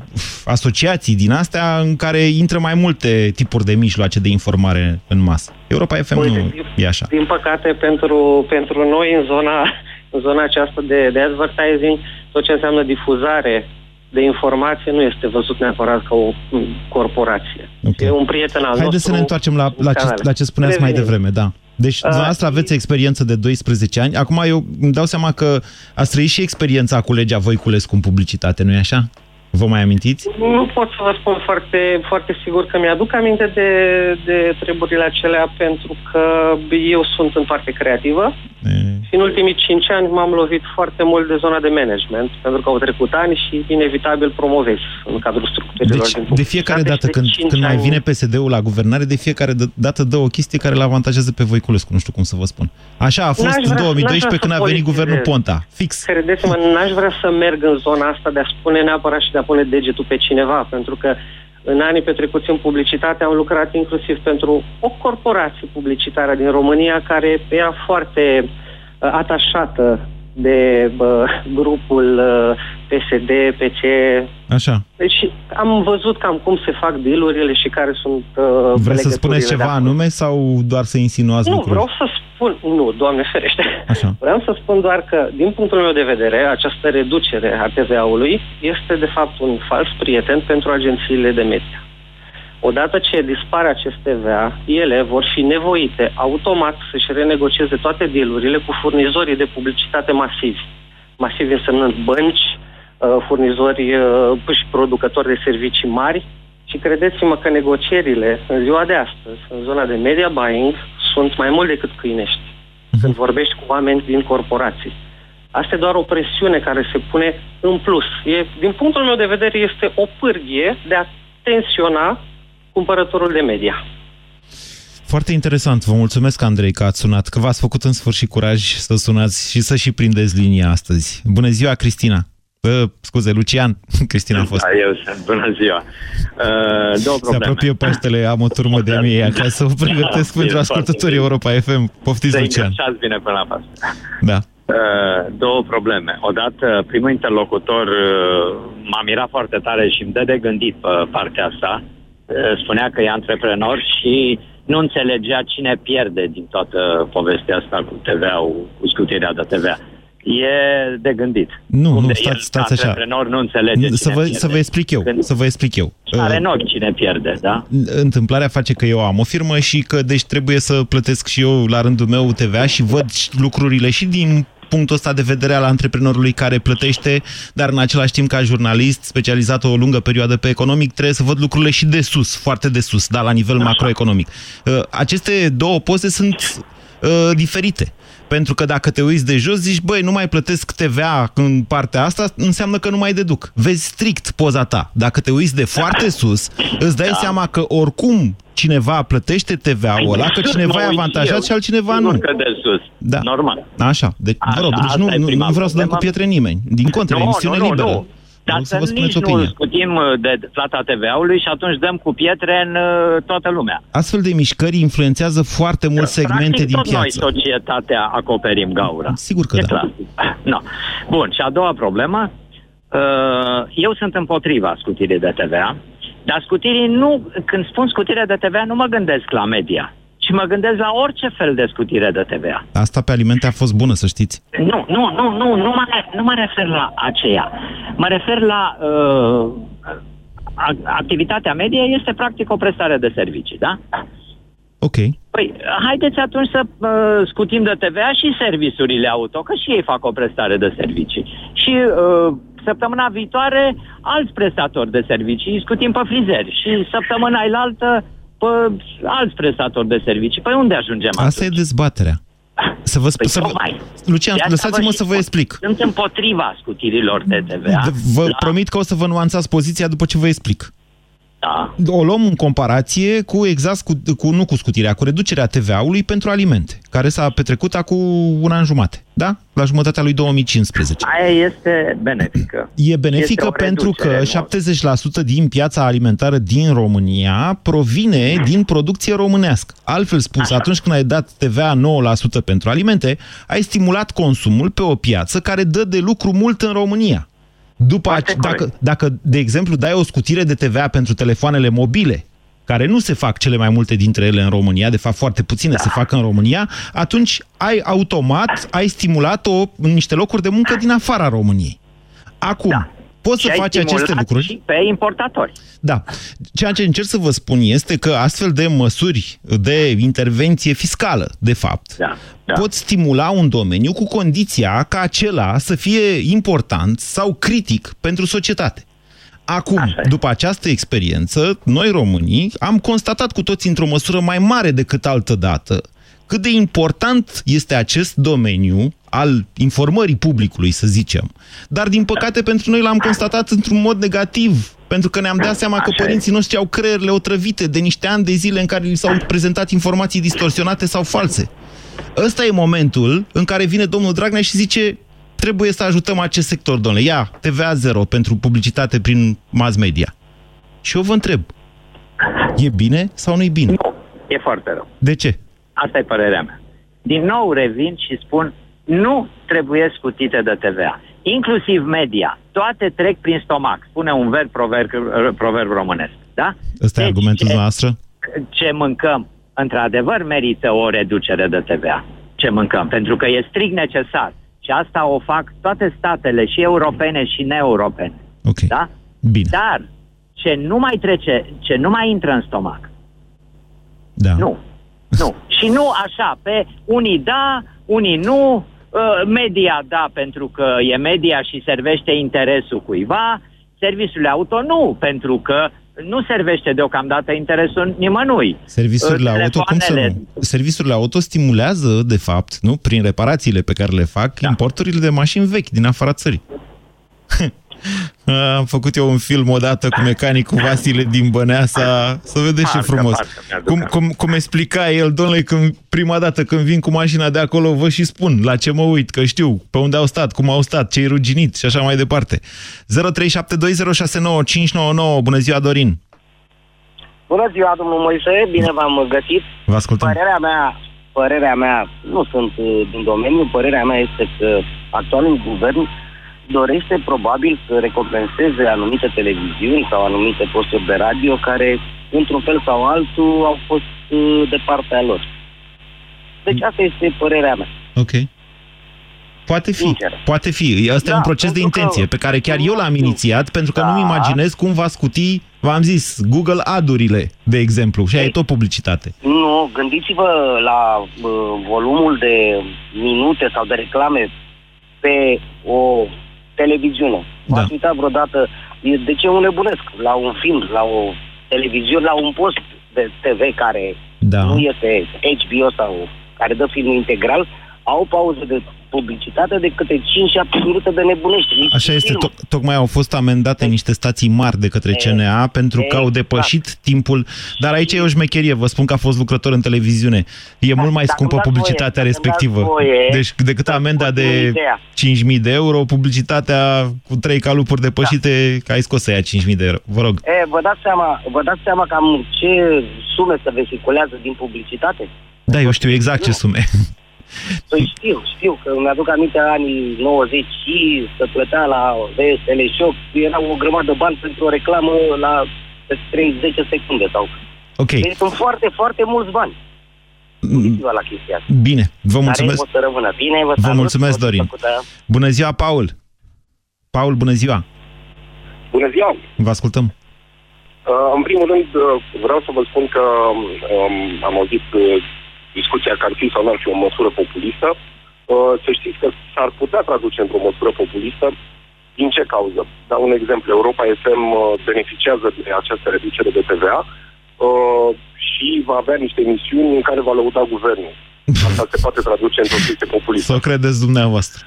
[SPEAKER 3] asociații din astea în care intră mai multe tipuri de mijloace de informare în masă. Europa FM nu e așa.
[SPEAKER 13] Din păcate, pentru, pentru noi, în zona, în zona aceasta de, de advertising, tot ce înseamnă difuzare de informație nu este văzut neapărat ca o m, corporație.
[SPEAKER 3] Ok.
[SPEAKER 13] E un prieten al nostru.
[SPEAKER 3] Haideți să ne întoarcem la, la, ce,
[SPEAKER 13] canal.
[SPEAKER 3] la ce spuneați mai
[SPEAKER 13] Revenim.
[SPEAKER 3] devreme, da. Deci, dumneavoastră aveți experiență de 12 ani. Acum eu îmi dau seama că ați trăit și experiența cu legea Voiculescu în publicitate, nu-i așa? Vă mai amintiți?
[SPEAKER 13] Nu pot să vă spun foarte, foarte sigur că mi-aduc aminte de, de treburile acelea pentru că eu sunt în parte creativă și în ultimii cinci ani m-am lovit foarte mult de zona de management pentru că au trecut ani și inevitabil promovezi în cadrul structurilor
[SPEAKER 3] Deci,
[SPEAKER 13] din
[SPEAKER 3] de fiecare
[SPEAKER 13] publicitate
[SPEAKER 3] dată
[SPEAKER 13] și de
[SPEAKER 3] când,
[SPEAKER 13] cinci
[SPEAKER 3] când mai
[SPEAKER 13] ani-
[SPEAKER 3] vine PSD-ul la guvernare, de fiecare d- dată dă o chestie care îl avantajează pe Voiculescu, nu știu cum să vă spun. Așa a fost
[SPEAKER 13] N-aș
[SPEAKER 3] în
[SPEAKER 13] vrea- n-aș
[SPEAKER 3] 2012
[SPEAKER 13] vrea
[SPEAKER 3] când
[SPEAKER 13] să
[SPEAKER 3] a venit
[SPEAKER 13] politizez.
[SPEAKER 3] guvernul Ponta. Fix.
[SPEAKER 13] Credeți-mă, n-aș vrea să merg în zona asta de a spune neapărat și de a pune degetul pe cineva, pentru că în anii petrecuți în publicitate am lucrat inclusiv pentru o corporație publicitară din România care era foarte uh, atașată de uh, grupul uh, PSD, PC.
[SPEAKER 3] Așa.
[SPEAKER 13] Deci am văzut cam cum se fac dealurile și care sunt uh,
[SPEAKER 3] Vreți să
[SPEAKER 13] legăturile
[SPEAKER 3] spuneți
[SPEAKER 13] de
[SPEAKER 3] ceva
[SPEAKER 13] acolo.
[SPEAKER 3] anume sau doar să insinuați
[SPEAKER 13] Nu,
[SPEAKER 3] lucruri?
[SPEAKER 13] vreau să spun, nu, Doamne ferește.
[SPEAKER 3] Așa.
[SPEAKER 13] Vreau să spun doar că, din punctul meu de vedere, această reducere a TVA-ului este, de fapt, un fals prieten pentru agențiile de media. Odată ce dispare acest TVA, ele vor fi nevoite automat să-și renegocieze toate dealurile cu furnizorii de publicitate masivi. Masivi însemnând bănci, uh, furnizori uh, și producători de servicii mari și credeți-mă că negocierile în ziua de astăzi, în zona de media buying, sunt mai mult decât câinești. Când vorbești cu oameni din corporații. Asta e doar o presiune care se pune în plus. E, din punctul meu de vedere, este o pârghie de a tensiona cumpărătorul de media.
[SPEAKER 3] Foarte interesant. Vă mulțumesc, Andrei, că ați sunat, că v-ați făcut în sfârșit curaj să sunați și să și prindeți linia astăzi. Bună ziua, Cristina! Uh, scuze, Lucian, Cristina a fost.
[SPEAKER 14] Da, eu sunt, bună ziua. Uh, două probleme.
[SPEAKER 3] Se apropie Paștele, am o turmă de mie acasă, o pregătesc da, pentru ascultătorii Europa FM. Poftiți, Lucian.
[SPEAKER 14] Să bine până la pas.
[SPEAKER 3] Da.
[SPEAKER 14] Uh, două probleme. Odată, primul interlocutor uh, m-a mirat foarte tare și îmi dă de gândit pe partea asta. Uh, spunea că e antreprenor și nu înțelegea cine pierde din toată povestea asta cu TVA-ul, cu scutirea de TVA. E de gândit.
[SPEAKER 3] Nu, Unde nu, stați, stați așa.
[SPEAKER 14] nu înțelege
[SPEAKER 3] să vă,
[SPEAKER 14] să
[SPEAKER 3] vă explic eu. Când... Să vă explic eu.
[SPEAKER 14] Are în ochi cine pierde, da?
[SPEAKER 3] Întâmplarea face că eu am o firmă și că deci trebuie să plătesc și eu la rândul meu TVA și văd lucrurile și din punctul ăsta de vedere al antreprenorului care plătește, dar în același timp ca jurnalist specializat o lungă perioadă pe economic, trebuie să văd lucrurile și de sus, foarte de sus, dar la nivel macroeconomic. Uh, aceste două poze sunt uh, diferite. Pentru că dacă te uiți de jos, zici, băi, nu mai plătesc TVA în partea asta, înseamnă că nu mai deduc. Vezi strict poza ta. Dacă te uiți de foarte sus, îți dai da. seama că oricum cineva plătește TVA-ul ăla, că cineva e avantajat și altcineva nu.
[SPEAKER 14] Că de sus.
[SPEAKER 3] Da.
[SPEAKER 14] Normal.
[SPEAKER 3] Așa. Deci, vă rog, deci nu, nu, nu vreau să dăm cu pietre nimeni. Din contră, no, emisiune nu, liberă. Nu.
[SPEAKER 14] Dar să, să nici opinia. nu scutim uh, de plata TVA-ului și atunci dăm cu pietre în uh, toată lumea.
[SPEAKER 3] Astfel de mișcări influențează foarte mult segmente
[SPEAKER 14] Practic,
[SPEAKER 3] din
[SPEAKER 14] tot
[SPEAKER 3] piață.
[SPEAKER 14] noi, societatea, acoperim gaura.
[SPEAKER 3] Sigur că
[SPEAKER 14] e
[SPEAKER 3] da.
[SPEAKER 14] Clar. No. Bun, și a doua problemă. Uh, eu sunt împotriva scutirii de TVA, dar scutirii nu, când spun scutire de TVA, nu mă gândesc la media și mă gândesc la orice fel de scutire de TVA.
[SPEAKER 3] Asta pe alimente a fost bună, să știți.
[SPEAKER 14] Nu, nu, nu, nu, nu mă, nu mă refer la aceea. Mă refer la uh, activitatea medie este practic o prestare de servicii, da?
[SPEAKER 3] Ok.
[SPEAKER 14] Păi, haideți atunci să uh, scutim de TVA și serviciurile auto, că și ei fac o prestare de servicii. Și uh, săptămâna viitoare alți prestatori de servicii, scutim pe frizeri. Și săptămâna elaltă pe alți prestatori de servicii. Păi unde ajungem
[SPEAKER 3] Asta atunci? e dezbaterea. Să vă,
[SPEAKER 14] păi
[SPEAKER 3] să vă, Lucian, lăsați-mă să vă explic.
[SPEAKER 14] Sunt împotriva scutirilor de TVA.
[SPEAKER 3] Vă la... promit că o să vă nuanțați poziția după ce vă explic.
[SPEAKER 14] Da.
[SPEAKER 3] O luăm în comparație cu exact, cu, cu, nu cu scutirea, cu reducerea TVA-ului pentru alimente, care s-a petrecut acum un an jumate, da? La jumătatea lui 2015.
[SPEAKER 14] Aia este benefică.
[SPEAKER 3] E benefică este pentru că 70% din piața alimentară din România provine din producție românească. Altfel spus, Așa. atunci când ai dat TVA 9% pentru alimente, ai stimulat consumul pe o piață care dă de lucru mult în România. După ace- dacă, dacă, de exemplu, dai o scutire de TVA pentru telefoanele mobile, care nu se fac cele mai multe dintre ele în România, de fapt foarte puține da. se fac în România, atunci ai automat, ai stimulat o, niște locuri de muncă din afara României. Acum, da poți să faci aceste lucruri.
[SPEAKER 14] Și pe importatori.
[SPEAKER 3] Da. Ceea ce încerc să vă spun este că astfel de măsuri de intervenție fiscală, de fapt, da, da. pot stimula un domeniu cu condiția ca acela să fie important sau critic pentru societate. Acum, după această experiență, noi românii am constatat cu toți într-o măsură mai mare decât altă dată cât de important este acest domeniu al informării publicului, să zicem. Dar, din păcate, pentru noi l-am constatat într-un mod negativ, pentru că ne-am dat seama că părinții noștri au creierile otrăvite de niște ani de zile în care li s-au prezentat informații distorsionate sau false. Ăsta e momentul în care vine domnul Dragnea și zice trebuie să ajutăm acest sector, domnule. Ia, TVA zero pentru publicitate prin mass media. Și eu vă întreb, e bine sau nu e bine?
[SPEAKER 14] E foarte rău.
[SPEAKER 3] De ce?
[SPEAKER 14] Asta e părerea mea. Din nou revin și spun, nu trebuie scutite de TVA. Inclusiv media. Toate trec prin stomac. Spune un verb proverb, proverb românesc. Da?
[SPEAKER 3] Ăsta deci, e argumentul ce, noastră?
[SPEAKER 14] Ce mâncăm, într-adevăr, merită o reducere de TVA. Ce mâncăm, pentru că e strict necesar. Și asta o fac toate statele, și europene și neeuropene.
[SPEAKER 3] Ok.
[SPEAKER 14] Da?
[SPEAKER 3] Bine.
[SPEAKER 14] Dar ce nu mai trece, ce nu mai intră în stomac,
[SPEAKER 3] da.
[SPEAKER 14] nu. Nu. Și nu așa, pe unii da, unii nu, ă, media da pentru că e media și servește interesul cuiva, serviciul auto nu, pentru că nu servește deocamdată interesul nimănui.
[SPEAKER 3] Serviciurile auto, cum să nu? Serviciurile auto stimulează, de fapt, nu, prin reparațiile pe care le fac, da. importurile de mașini vechi din afara țării. Am făcut eu un film odată cu mecanicul Vasile din Băneasa, să vedeți ce frumos. Cum, cum, cum explica el, domnule, când, prima dată când vin cu mașina de acolo, vă și spun la ce mă uit, că știu pe unde au stat, cum au stat, ce-i ruginit și așa mai departe. 0372069599, bună ziua, Dorin!
[SPEAKER 15] Bună ziua, domnul Moise, bine v-am găsit.
[SPEAKER 3] Vă ascultăm.
[SPEAKER 15] Părerea mea, părerea mea, nu sunt uh, din domeniu, părerea mea este că actualul guvern dorește probabil să recompenseze anumite televiziuni sau anumite posturi de radio care, într-un fel sau altul, au fost uh, de partea lor. Deci asta este părerea mea.
[SPEAKER 3] Ok. Poate fi,
[SPEAKER 15] Sincer.
[SPEAKER 3] poate fi. Asta da, e un proces de
[SPEAKER 15] pentru că-
[SPEAKER 3] intenție pe care chiar eu l-am inițiat, pentru că
[SPEAKER 15] Da.
[SPEAKER 3] nu-mi imaginez cum va scuti, v-am zis, Google Ad-urile, de exemplu, și aia e tot publicitate.
[SPEAKER 15] Nu, gândiți-vă la uh, volumul de minute sau de reclame pe o televiziune.
[SPEAKER 3] Da.
[SPEAKER 15] V-ați uitat vreodată e- de ce un nebunesc la un film, la o televiziune, la un post de TV care
[SPEAKER 3] Da.
[SPEAKER 15] nu este HBO sau care dă filmul integral, au pauze de publicitate de câte 5-7 minute de nebunești. Nici
[SPEAKER 3] Așa este,
[SPEAKER 15] film.
[SPEAKER 3] to- tocmai au fost amendate niște stații mari de către CNA pentru că au depășit timpul, dar aici e o șmecherie, vă spun că a fost lucrător în televiziune. E mult mai
[SPEAKER 15] dacă
[SPEAKER 3] scumpă
[SPEAKER 15] îmi dați
[SPEAKER 3] publicitatea
[SPEAKER 15] voie, dacă îmi
[SPEAKER 3] respectivă.
[SPEAKER 15] dați voie
[SPEAKER 3] Deci decât amenda de
[SPEAKER 15] ideea.
[SPEAKER 3] 5.000 de euro, publicitatea cu trei calupuri depășite, că ai scos să ia 5.000 de euro. Vă rog.
[SPEAKER 15] E, vă dați seama, vă dați seama cam ce sume se vehiculează din publicitate?
[SPEAKER 3] Da, eu știu exact ce sume.
[SPEAKER 15] Păi știu, știu, că mi-aduc aminte anii 90 și se plătea la VSL Shop, era o grămadă de bani pentru o reclamă la 30 secunde sau...
[SPEAKER 3] Ok.
[SPEAKER 15] Deci sunt foarte, foarte mulți bani. Gândiți-vă la chestia asta.
[SPEAKER 3] Bine, vă
[SPEAKER 15] Care
[SPEAKER 3] mulțumesc.
[SPEAKER 15] o să rămână bine, vă,
[SPEAKER 3] Vă
[SPEAKER 15] salut,
[SPEAKER 3] mulțumesc,
[SPEAKER 15] o să
[SPEAKER 3] Dorin.
[SPEAKER 15] făcută-
[SPEAKER 3] Bună ziua, Paul. Paul, bună ziua.
[SPEAKER 16] Bună ziua!
[SPEAKER 3] Vă ascultăm.
[SPEAKER 16] Uh, în primul rând, uh, vreau să vă spun că um, am auzit uh, discuția că ar fi sau nu ar fi o măsură populistă. Uh, să știți că s-ar putea traduce într-o măsură populistă. Din ce cauză? Dau un exemplu. Europa FM uh, beneficiază de această reducere de TVA uh, și va avea niște emisiuni în care va lăuda guvernul. Asta se poate traduce într-o chestie populistă.
[SPEAKER 3] Să o credeți dumneavoastră.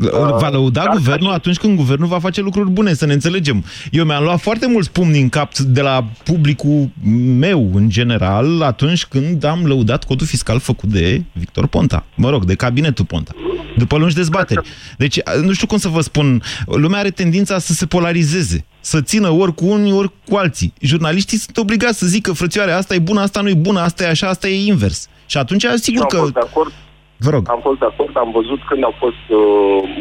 [SPEAKER 16] Bun.
[SPEAKER 3] Va lăuda guvernul atunci când guvernul va face lucruri bune, să ne înțelegem. Eu mi-am luat foarte mulți pumni din cap de la publicul meu, în general, atunci când am lăudat codul fiscal făcut de Victor Ponta. Mă rog, de cabinetul Ponta. După lungi dezbateri. Deci, nu știu cum să vă spun, lumea are tendința să se polarizeze, să țină ori cu unii, ori cu alții. Jurnaliștii sunt obligați să zică, frățioare, asta e bună, asta nu e bună, asta e așa, asta e invers. Și atunci, sigur
[SPEAKER 16] am
[SPEAKER 3] că...
[SPEAKER 16] fost de acord.
[SPEAKER 3] Vă rog.
[SPEAKER 16] Am fost de acord, am văzut când au fost uh,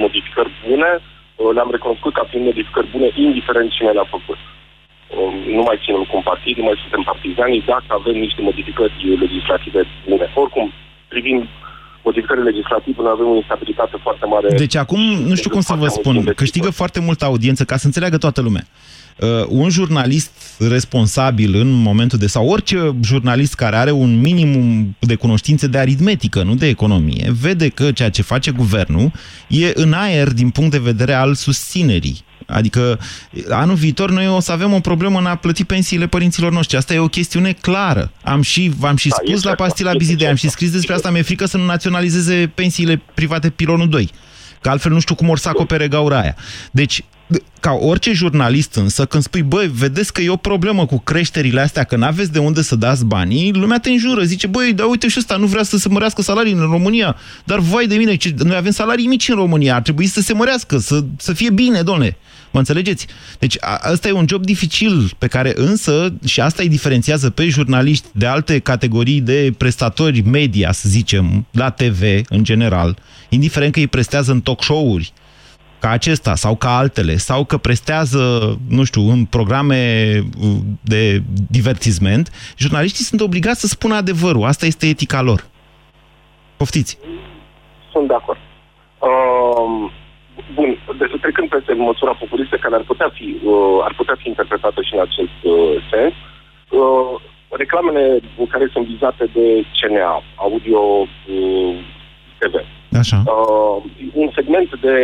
[SPEAKER 16] modificări bune, uh, le-am recunoscut ca fiind modificări bune, indiferent cine le-a făcut. Uh, nu mai ținem cu un partid, nu mai suntem partizani, dacă avem niște modificări legislative bune. Oricum, privind modificările legislative, noi avem o instabilitate foarte mare.
[SPEAKER 3] Deci acum, nu știu cum să vă spun, câștigă foarte multă audiență, ca să înțeleagă toată lumea. Uh, un jurnalist responsabil în momentul de... sau orice jurnalist care are un minimum de cunoștințe de aritmetică, nu de economie, vede că ceea ce face guvernul e în aer din punct de vedere al susținerii. Adică anul viitor noi o să avem o problemă în a plăti pensiile părinților noștri. Asta e o chestiune clară. Am și, v-am și
[SPEAKER 16] Da,
[SPEAKER 3] spus
[SPEAKER 16] este
[SPEAKER 3] la
[SPEAKER 16] așa,
[SPEAKER 3] pastila
[SPEAKER 16] este
[SPEAKER 3] Bizidei, am
[SPEAKER 16] așa.
[SPEAKER 3] și scris despre asta, mi-e frică să nu naționalizeze pensiile private pilonul 2. Că altfel nu știu cum or să acopere gaura aia. Deci, ca orice jurnalist însă, când spui, băi, vedeți că e o problemă cu creșterile astea, că n-aveți de unde să dați banii, lumea te înjură, zice, băi, dar uite și ăsta nu vrea să se mărească salariile în România, dar vai de mine, ce, noi avem salarii mici în România, ar trebui să se mărească, să, să fie bine, domnule. Mă înțelegeți? Deci a, asta e un job dificil pe care însă, și asta îi diferențiază pe jurnaliști de alte categorii de prestatori media, să zicem, la TV în general, indiferent că îi prestează în talk show-uri, ca acesta sau ca altele, sau că prestează, nu știu, în programe uh, de divertisment, jurnaliștii sunt obligați să spună adevărul. Asta este etica lor. Poftiți.
[SPEAKER 16] Sunt de acord. Uh, bun, deci trecând peste măsura populistă care ar putea fi, uh, ar putea fi interpretată și în acest uh, sens, uh, reclamele care sunt vizate de CNA, Audio uh, TV.
[SPEAKER 3] Așa.
[SPEAKER 16] Uh, un segment de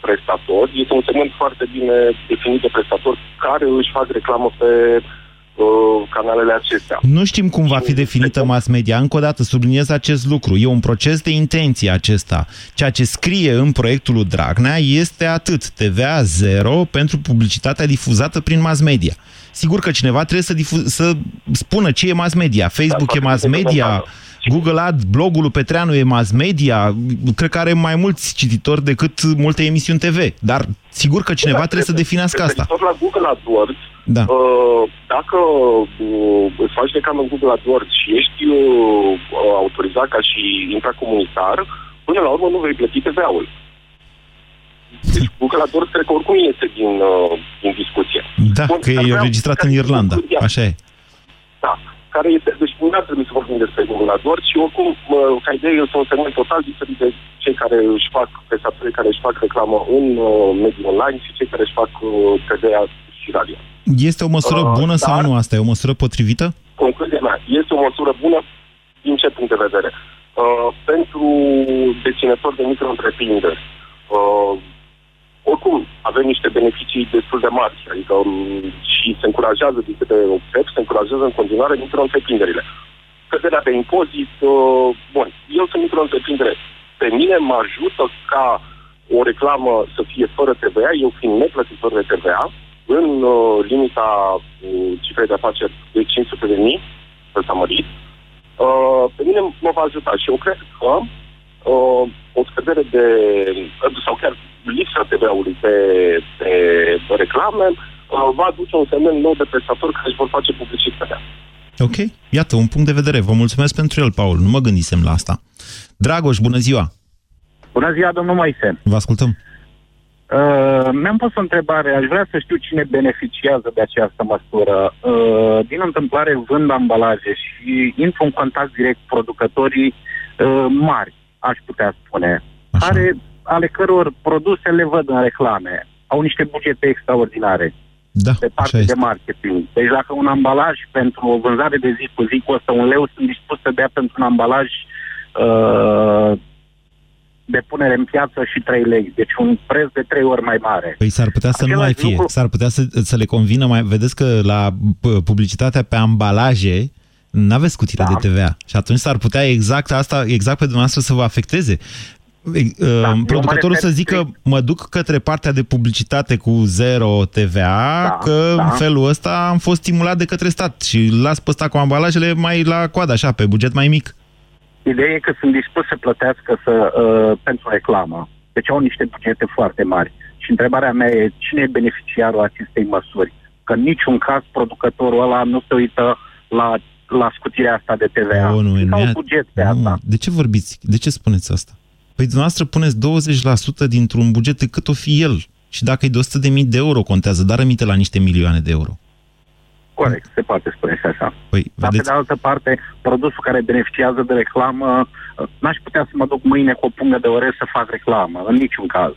[SPEAKER 16] prestatori, este un segment foarte bine definit de prestatori care își fac reclamă pe uh, canalele acestea.
[SPEAKER 3] Nu știm cum va fi definită mass media. Încă o dată subliniez acest lucru. E un proces de intenție acesta. Ceea ce scrie în proiectul lui Dragnea este atât. TVA zero pentru publicitatea difuzată prin mass media. Sigur că cineva trebuie să, să spună ce e mass media. Facebook da, e mass media, Google Ad, blogul lui Petreanu e mass media, cred că are mai mulți cititori decât multe emisiuni TV, dar sigur că cineva da, trebuie să definească asta.
[SPEAKER 16] Tot la Google AdWords,
[SPEAKER 3] da.
[SPEAKER 16] uh, dacă uh, îți faci reclamă în Google AdWords și ești uh, autorizat ca și intracomunitar, până la urmă nu vei plăti TV-ul. Deci Google AdWords cred că oricum este din, uh, din discuție.
[SPEAKER 3] Da, Bun, că e registrat în Irlanda, așa e.
[SPEAKER 16] Da care este, deci nu ar trebui să vorbim despre Google AdWords și oricum, ca idee, este un segment total diferit de cei care își fac, prestatorii care își fac reclamă în uh, mediul online și cei care își fac uh, TV și radio.
[SPEAKER 3] Este o măsură uh, bună sau nu asta? E o măsură potrivită?
[SPEAKER 16] Concluzia mea, este o măsură bună din ce punct de vedere? Uh, pentru deținători de micro-întreprinderi, uh, oricum avem niște beneficii destul de mari, adică um, și se încurajează, din câte observ, se încurajează în continuare micro-întreprinderile. Căderea de impozit, uh, bun, eu sunt micro-întreprindere. Pe mine mă ajută ca o reclamă să fie fără TVA, eu fiind neplătitor de TVA, în uh, limita uh, cifrei de afaceri de 500 de mii, să s-a mărit, uh, pe mine mă va ajuta și eu cred că uh, o scădere de, sau chiar lipsa TVA-ului pe, pe, pe reclame uh, va aduce un semn nou de prestatori care își vor face publicitatea.
[SPEAKER 3] Ok, iată, un punct de vedere. Vă mulțumesc pentru el, Paul. Nu mă gândisem la asta. Dragoș, bună ziua!
[SPEAKER 17] Bună ziua, domnul Moise!
[SPEAKER 3] Vă ascultăm.
[SPEAKER 17] Uh, mi-am pus o întrebare. Aș vrea să știu cine beneficiază de această măsură. Uh, din întâmplare vând ambalaje și intru în contact direct producătorii uh, mari, aș putea spune, Așa. care ale căror produse le văd în reclame. Au niște bugete extraordinare
[SPEAKER 3] da,
[SPEAKER 17] pe partea de marketing. Deci dacă un ambalaj pentru o vânzare de zi cu zi costă un leu, sunt dispus să dea pentru un ambalaj uh, de punere în piață și 3 lei. Deci un preț de 3 ori mai mare.
[SPEAKER 3] Păi s-ar putea să Același nu mai fie. Lucru... S-ar putea să, să le convină mai... Vedeți că la publicitatea pe ambalaje nu aveți scutire da. de TVA. Și atunci s-ar putea exact asta, exact pe dumneavoastră să vă afecteze. Da, uh, producătorul să zică, mă duc către partea de publicitate cu zero TVA, da, că da. în felul ăsta am fost stimulat de către stat și las pe ăsta cu ambalajele mai la coadă, așa, pe buget mai mic.
[SPEAKER 17] Ideea e că sunt dispus să plătească să, uh, pentru reclamă. Deci au niște bugete foarte mari. Și întrebarea mea e, cine e beneficiarul acestei măsuri? Că în niciun caz producătorul ăla nu se uită la, la scutirea asta de TVA.
[SPEAKER 3] Oh, nu,
[SPEAKER 17] nu, buget pe nu. asta.
[SPEAKER 3] De ce vorbiți? De ce spuneți asta? Păi dumneavoastră puneți 20% dintr-un buget de cât o fi el. Și dacă e de 100.000 de, de euro contează, dar rămite la niște milioane de euro.
[SPEAKER 17] Corect, se poate spune și așa.
[SPEAKER 3] Păi,
[SPEAKER 17] Dar
[SPEAKER 3] vedeți...
[SPEAKER 17] pe de altă parte, produsul care beneficiază de reclamă, n-aș putea să mă duc mâine cu o pungă de orez să fac reclamă, în niciun caz.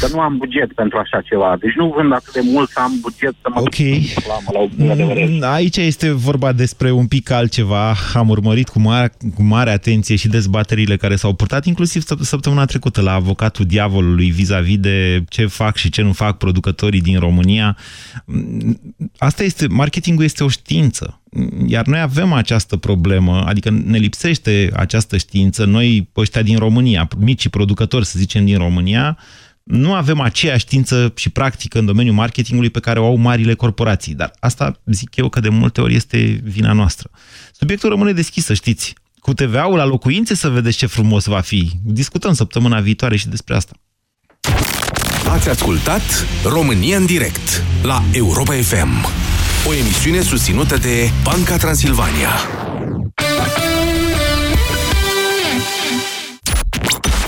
[SPEAKER 17] Că nu am buget pentru așa ceva. Deci nu vând atât de mult să am buget să mă
[SPEAKER 3] okay.
[SPEAKER 17] duc la o de orez.
[SPEAKER 3] Mm, aici este vorba despre un pic altceva. Am urmărit cu mare, cu mare atenție și dezbaterile care s-au purtat, inclusiv săptămâna trecută la avocatul diavolului vis-a-vis -vis de ce fac și ce nu fac producătorii din România. Mm, asta este, marketingul este o știință. Iar noi avem această problemă, adică ne lipsește această știință, noi ăștia din România, micii producători, să zicem, din România, nu avem aceeași știință și practică în domeniul marketingului pe care o au marile corporații. Dar asta zic eu că de multe ori este vina noastră. Subiectul rămâne deschis, să știți. Cu TVA-ul la locuințe să vedeți ce frumos va fi. Discutăm săptămâna viitoare și despre asta.
[SPEAKER 4] Ați ascultat România în direct la Europa FM. O emisiune susținută de Banca Transilvania.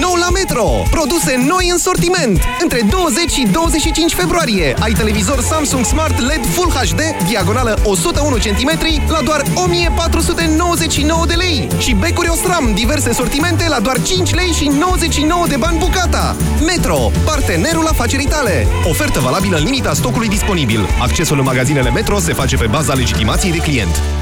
[SPEAKER 18] Nou la Metro! Produse noi în sortiment! Între 20 și 25 februarie ai televizor Samsung Smart LED Full HD, diagonală 101 cm, la doar 1499 de lei și becuri Osram, diverse sortimente la doar 5 lei și 99 de bani bucata. Metro, partenerul afacerii tale. Ofertă valabilă în limita stocului disponibil. Accesul în magazinele Metro se face pe baza legitimației de client.